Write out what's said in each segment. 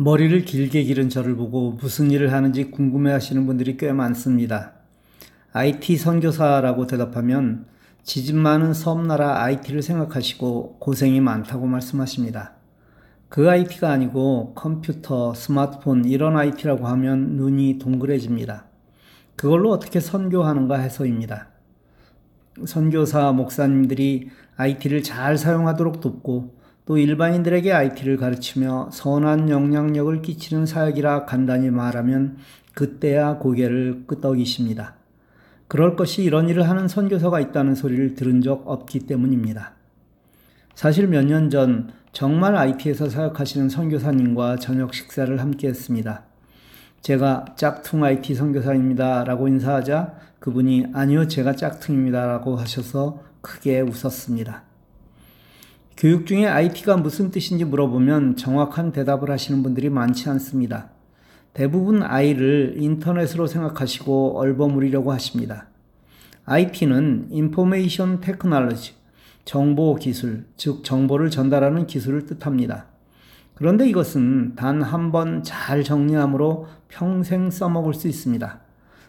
머리를 길게 기른 저를 보고 무슨 일을 하는지 궁금해 하시는 분들이 꽤 많습니다. IT 선교사라고 대답하면 지집 많은 섬나라 IT를 생각하시고 고생이 많다고 말씀하십니다. 그 IT가 아니고 컴퓨터, 스마트폰 이런 IT라고 하면 눈이 동그래집니다. 그걸로 어떻게 선교하는가 해서입니다. 선교사 목사님들이 IT를 잘 사용하도록 돕고 또 일반인들에게 IT를 가르치며 선한 영향력을 끼치는 사역이라 간단히 말하면 그때야 고개를 끄덕이십니다. 그럴 것이 이런 일을 하는 선교사가 있다는 소리를 들은 적 없기 때문입니다. 사실 몇 년 전 정말 IT에서 사역하시는 선교사님과 저녁 식사를 함께 했습니다. 제가 짝퉁 IT 선교사입니다. 라고 인사하자 그분이 아니요, 제가 짝퉁입니다. 라고 하셔서 크게 웃었습니다. 교육 중에 IT가 무슨 뜻인지 물어보면 정확한 대답을 하시는 분들이 많지 않습니다. 대부분 I를 인터넷으로 생각하시고 얼버무리려고 하십니다. IT는 Information Technology, 정보 기술, 즉 정보를 전달하는 기술을 뜻합니다. 그런데 이것은 단 한 번 잘 정리함으로 평생 써먹을 수 있습니다.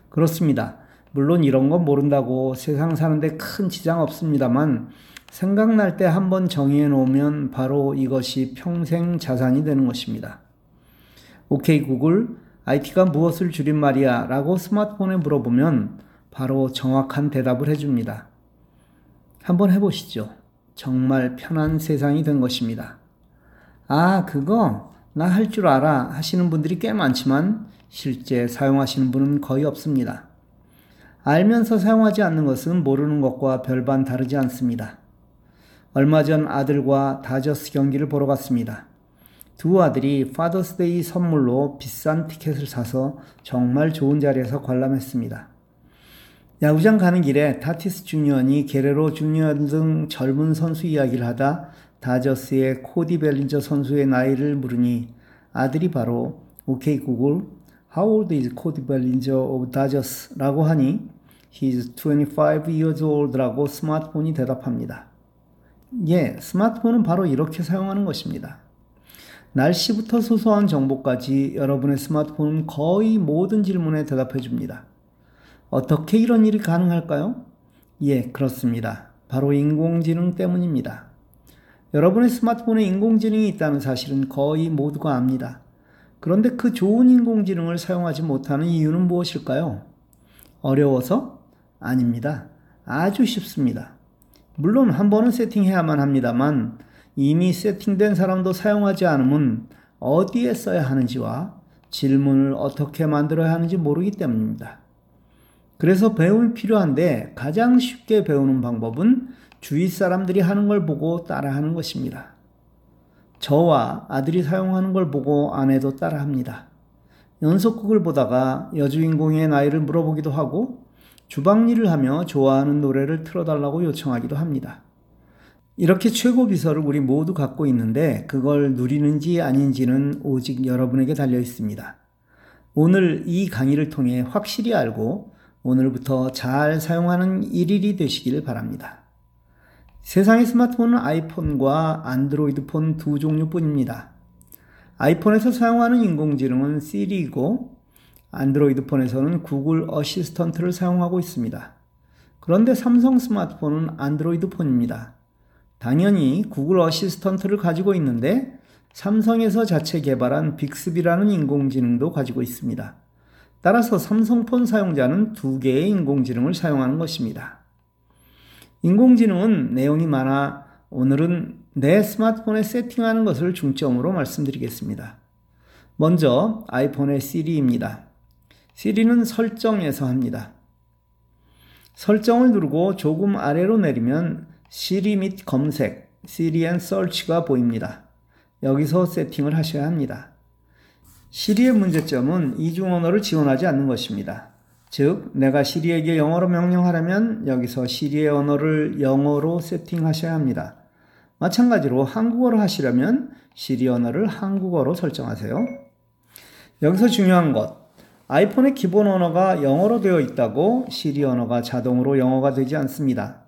그렇습니다. 물론 이런 건 모른다고 세상 사는데 큰 지장 없습니다만 생각날 때 한번 정의해 놓으면 바로 이것이 평생 자산이 되는 것입니다. 오케이 구글, IT가 무엇을 줄임말이야? 라고 스마트폰에 물어보면 바로 정확한 대답을 해줍니다. 한번 해보시죠. 정말 편한 세상이 된 것입니다. 아, 그거 나 할 줄 알아 하시는 분들이 꽤 많지만 실제 사용하시는 분은 거의 없습니다. 알면서 사용하지 않는 것은 모르는 것과 별반 다르지 않습니다. 얼마 전 아들과 다저스 경기를 보러 갔습니다. 두 아들이 Father's Day 선물로 비싼 티켓을 사서 정말 좋은 자리에서 관람했습니다. 야구장 가는 길에 타티스 주니어니 게레로 주니어니 등 젊은 선수 이야기를 하다 다저스의 코디 벨린저 선수의 나이를 물으니 아들이 바로 OK Google How old is 코디 벨린저 of Dodgers? 라고 하니 He's 25 years old 라고 스마트폰이 대답합니다. 예, 스마트폰은 바로 이렇게 사용하는 것입니다. 날씨부터 소소한 정보까지 여러분의 스마트폰은 거의 모든 질문에 대답해 줍니다. 어떻게 이런 일이 가능할까요? 예, 그렇습니다. 바로 인공지능 때문입니다. 여러분의 스마트폰에 인공지능이 있다는 사실은 거의 모두가 압니다. 그런데 그 좋은 인공지능을 사용하지 못하는 이유는 무엇일까요? 어려워서? 아닙니다. 아주 쉽습니다. 물론 한 번은 세팅해야만 합니다만 이미 세팅된 사람도 사용하지 않으면 어디에 써야 하는지와 질문을 어떻게 만들어야 하는지 모르기 때문입니다. 그래서 배움이 필요한데 가장 쉽게 배우는 방법은 주위 사람들이 하는 걸 보고 따라하는 것입니다. 저와 아들이 사용하는 걸 보고 아내도 따라합니다. 연속극을 보다가 여주인공의 나이를 물어보기도 하고 주방 일을 하며 좋아하는 노래를 틀어달라고 요청하기도 합니다. 이렇게 최고 비서를 우리 모두 갖고 있는데 그걸 누리는지 아닌지는 오직 여러분에게 달려 있습니다. 오늘 이 강의를 통해 확실히 알고 오늘부터 잘 사용하는 일일이 되시길 바랍니다. 세상의 스마트폰은 아이폰과 안드로이드 폰 두 종류뿐입니다. 아이폰에서 사용하는 인공지능은 Siri이고 안드로이드 폰에서는 Google Assistant를 사용하고 있습니다. 그런데 삼성 스마트폰은 안드로이드 폰입니다. 당연히 Google Assistant를 가지고 있는데 삼성에서 자체 개발한 빅스비라는 인공지능도 가지고 있습니다. 따라서 삼성폰 사용자는 두 개의 인공지능을 사용하는 것입니다. 인공지능은 내용이 많아 오늘은 내 스마트폰에 세팅하는 것을 중점으로 말씀드리겠습니다. 먼저 아이폰의 시리입니다. 시리는 설정에서 합니다. 설정을 누르고 조금 아래로 내리면 시리 및 검색, Siri and Search가 보입니다. 여기서 세팅을 하셔야 합니다. 시리의 문제점은 이중 언어를 지원하지 않는 것입니다. 즉, 내가 시리에게 영어로 명령하려면 여기서 시리의 언어를 영어로 세팅하셔야 합니다. 마찬가지로 한국어로 하시려면 시리 언어를 한국어로 설정하세요. 여기서 중요한 것, 아이폰의 기본 언어가 영어로 되어 있다고 시리 언어가 자동으로 영어가 되지 않습니다.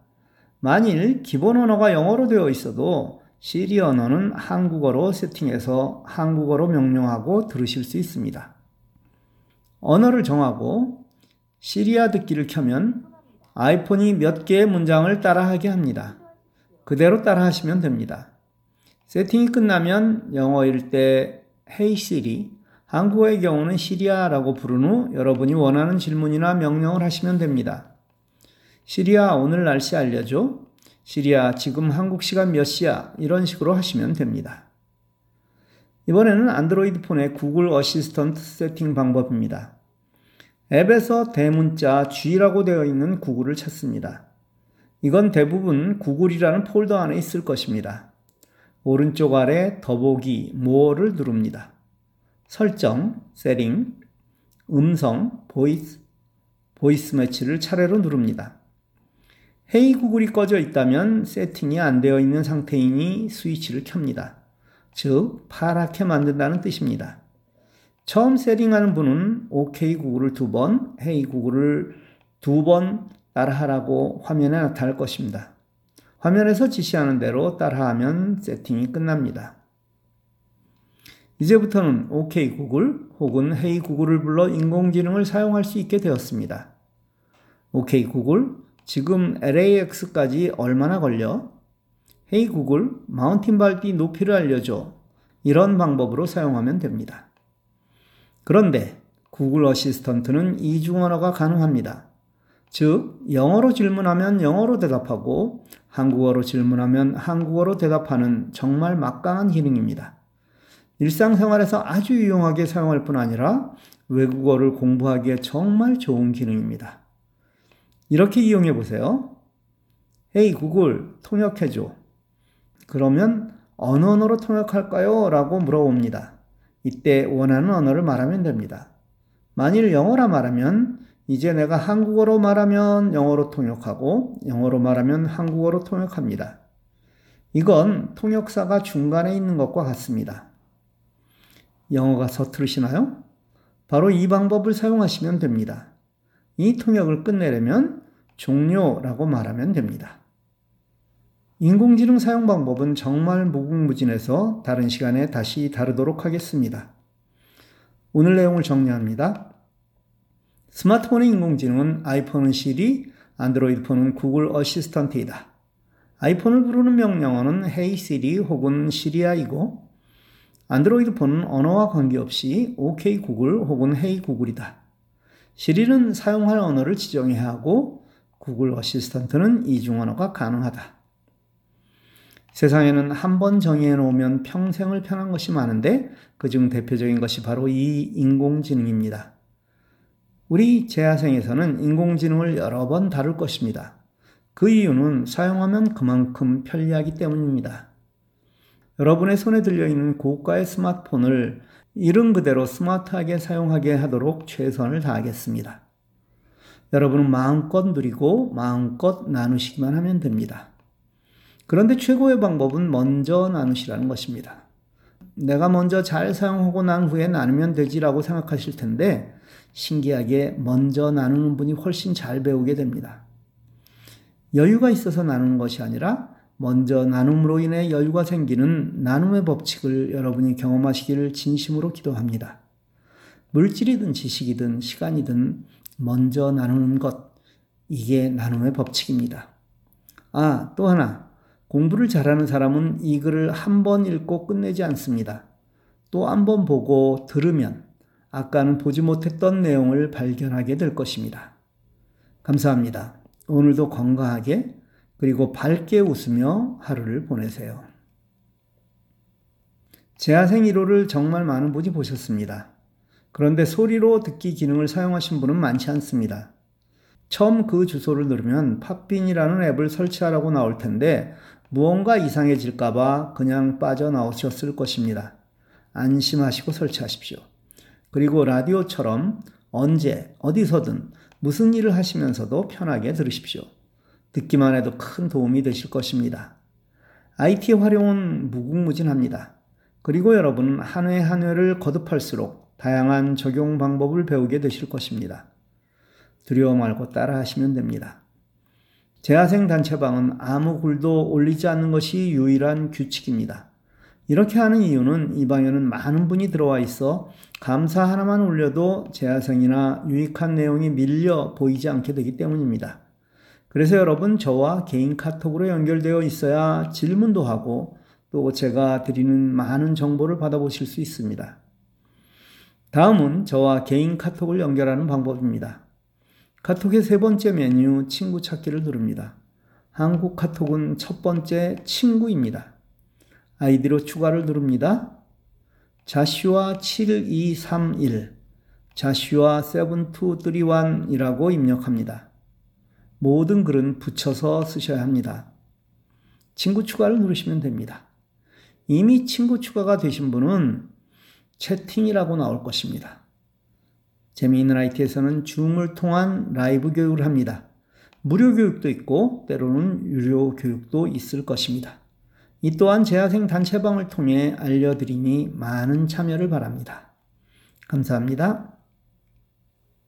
만일 기본 언어가 영어로 되어 있어도 시리 언어는 한국어로 세팅해서 한국어로 명령하고 들으실 수 있습니다. 언어를 정하고 시리아 듣기를 켜면 아이폰이 몇 개의 문장을 따라하게 합니다. 그대로 따라하시면 됩니다. 세팅이 끝나면 영어일 때 Hey Siri, 한국어의 경우는 시리아라고 부른 후 여러분이 원하는 질문이나 명령을 하시면 됩니다. 시리아 오늘 날씨 알려줘. 시리아 지금 한국 시간 몇 시야? 이런 식으로 하시면 됩니다. 이번에는 안드로이드 폰의 구글 어시스턴트 세팅 방법입니다. 앱에서 대문자 G라고 되어 있는 구글을 찾습니다. 이건 대부분 구글이라는 폴더 안에 있을 것입니다. 오른쪽 아래 더보기 more를 누릅니다. 설정, 세팅, 음성, voice, Voice Match를 차례로 누릅니다. Hey Google이 꺼져 있다면 세팅이 안 되어 있는 상태이니 스위치를 켭니다. 즉, 파랗게 만든다는 뜻입니다. 처음 세팅하는 분은 OK 구글을 두 번, 헤이 구글을 두 번 따라하라고 화면에 나타날 것입니다. 화면에서 지시하는 대로 따라하면 세팅이 끝납니다. 이제부터는 OK 구글 혹은 헤이 구글을 불러 인공지능을 사용할 수 있게 되었습니다. OK 구글 지금 LAX까지 얼마나 걸려? 헤이 구글, 마운틴 발디 높이를 알려줘. 이런 방법으로 사용하면 됩니다. 그런데 구글 어시스턴트는 이중 언어가 가능합니다. 즉, 영어로 질문하면 영어로 대답하고 한국어로 질문하면 한국어로 대답하는 정말 막강한 기능입니다. 일상생활에서 아주 유용하게 사용할 뿐 아니라 외국어를 공부하기에 정말 좋은 기능입니다. 이렇게 이용해 보세요. 헤이 구글 통역해 줘. 그러면 어느 언어로 통역할까요? 라고 물어봅니다. 이때 원하는 언어를 말하면 됩니다. 만일 영어라 말하면 이제 내가 한국어로 말하면 영어로 통역하고 영어로 말하면 한국어로 통역합니다. 이건 통역사가 중간에 있는 것과 같습니다. 영어가 서투르시나요? 바로 이 방법을 사용하시면 됩니다. 이 통역을 끝내려면 종료라고 말하면 됩니다. 인공지능 사용 방법은 정말 무궁무진해서 다른 시간에 다시 다루도록 하겠습니다. 오늘 내용을 정리합니다. 스마트폰의 인공지능은 아이폰은 시리, 안드로이드 폰은 구글 어시스턴트이다. 아이폰을 부르는 명령어는 Hey Siri 혹은 시리아이고 안드로이드 폰은 언어와 관계없이 OK 구글 혹은 Hey 구글이다. 시리는 사용할 언어를 지정해야 하고 구글 어시스턴트는 이중 언어가 가능하다. 세상에는 한 번 정의해 놓으면 평생을 편한 것이 많은데 그중 대표적인 것이 바로 이 인공지능입니다. 우리 재야생에서는 인공지능을 여러 번 다룰 것입니다. 그 이유는 사용하면 그만큼 편리하기 때문입니다. 여러분의 손에 들려있는 고가의 스마트폰을 이름 그대로 스마트하게 사용하게 하도록 최선을 다하겠습니다. 여러분은 마음껏 누리고 마음껏 나누시기만 하면 됩니다. 그런데 최고의 방법은 먼저 나누시라는 것입니다. 내가 먼저 잘 사용하고 난 후에 나누면 되지라고 생각하실 텐데 신기하게 먼저 나누는 분이 훨씬 잘 배우게 됩니다. 여유가 있어서 나누는 것이 아니라 먼저 나눔으로 인해 여유가 생기는 나눔의 법칙을 여러분이 경험하시기를 진심으로 기도합니다. 물질이든 지식이든 시간이든 먼저 나누는 것, 이게 나눔의 법칙입니다. 아, 또 하나. 공부를 잘하는 사람은 이 글을 한 번 읽고 끝내지 않습니다. 또 한 번 보고 들으면 아까는 보지 못했던 내용을 발견하게 될 것입니다. 감사합니다. 오늘도 건강하게 그리고 밝게 웃으며 하루를 보내세요. 재하생 1호를 정말 많은 분이 보셨습니다. 그런데 소리로 듣기 기능을 사용하신 분은 많지 않습니다. 처음 그 주소를 누르면 Podbean이라는 앱을 설치하라고 나올 텐데 무언가 이상해질까봐 그냥 빠져나오셨을 것입니다. 안심하시고 설치하십시오. 그리고 라디오처럼 언제, 어디서든 무슨 일을 하시면서도 편하게 들으십시오. 듣기만 해도 큰 도움이 되실 것입니다. IT 활용은 무궁무진합니다. 그리고 여러분은 한 회 한 회를 거듭할수록 다양한 적용 방법을 배우게 되실 것입니다. 두려워 말고 따라 하시면 됩니다. 재학생 단체방은 아무 글도 올리지 않는 것이 유일한 규칙입니다. 이렇게 하는 이유는 이 방에는 많은 분이 들어와 있어 감사 하나만 올려도 재학생이나 유익한 내용이 밀려 보이지 않게 되기 때문입니다. 그래서 여러분 저와 개인 카톡으로 연결되어 있어야 질문도 하고 또 제가 드리는 많은 정보를 받아보실 수 있습니다. 다음은 저와 개인 카톡을 연결하는 방법입니다. 카톡의 세 번째 메뉴 친구 찾기를 누릅니다. 한국 카톡은 첫 번째 친구입니다. 아이디로 추가를 누릅니다. 자슈아 7231, 자슈아 7231이라고 입력합니다. 모든 글은 붙여서 쓰셔야 합니다. 친구 추가를 누르시면 됩니다. 이미 친구 추가가 되신 분은 채팅이라고 나올 것입니다. 재미있는 IT에서는 줌을 통한 라이브 교육을 합니다. 무료 교육도 있고 때로는 유료 교육도 있을 것입니다. 이 또한 재학생 단체방을 통해 알려드리니 많은 참여를 바랍니다. 감사합니다.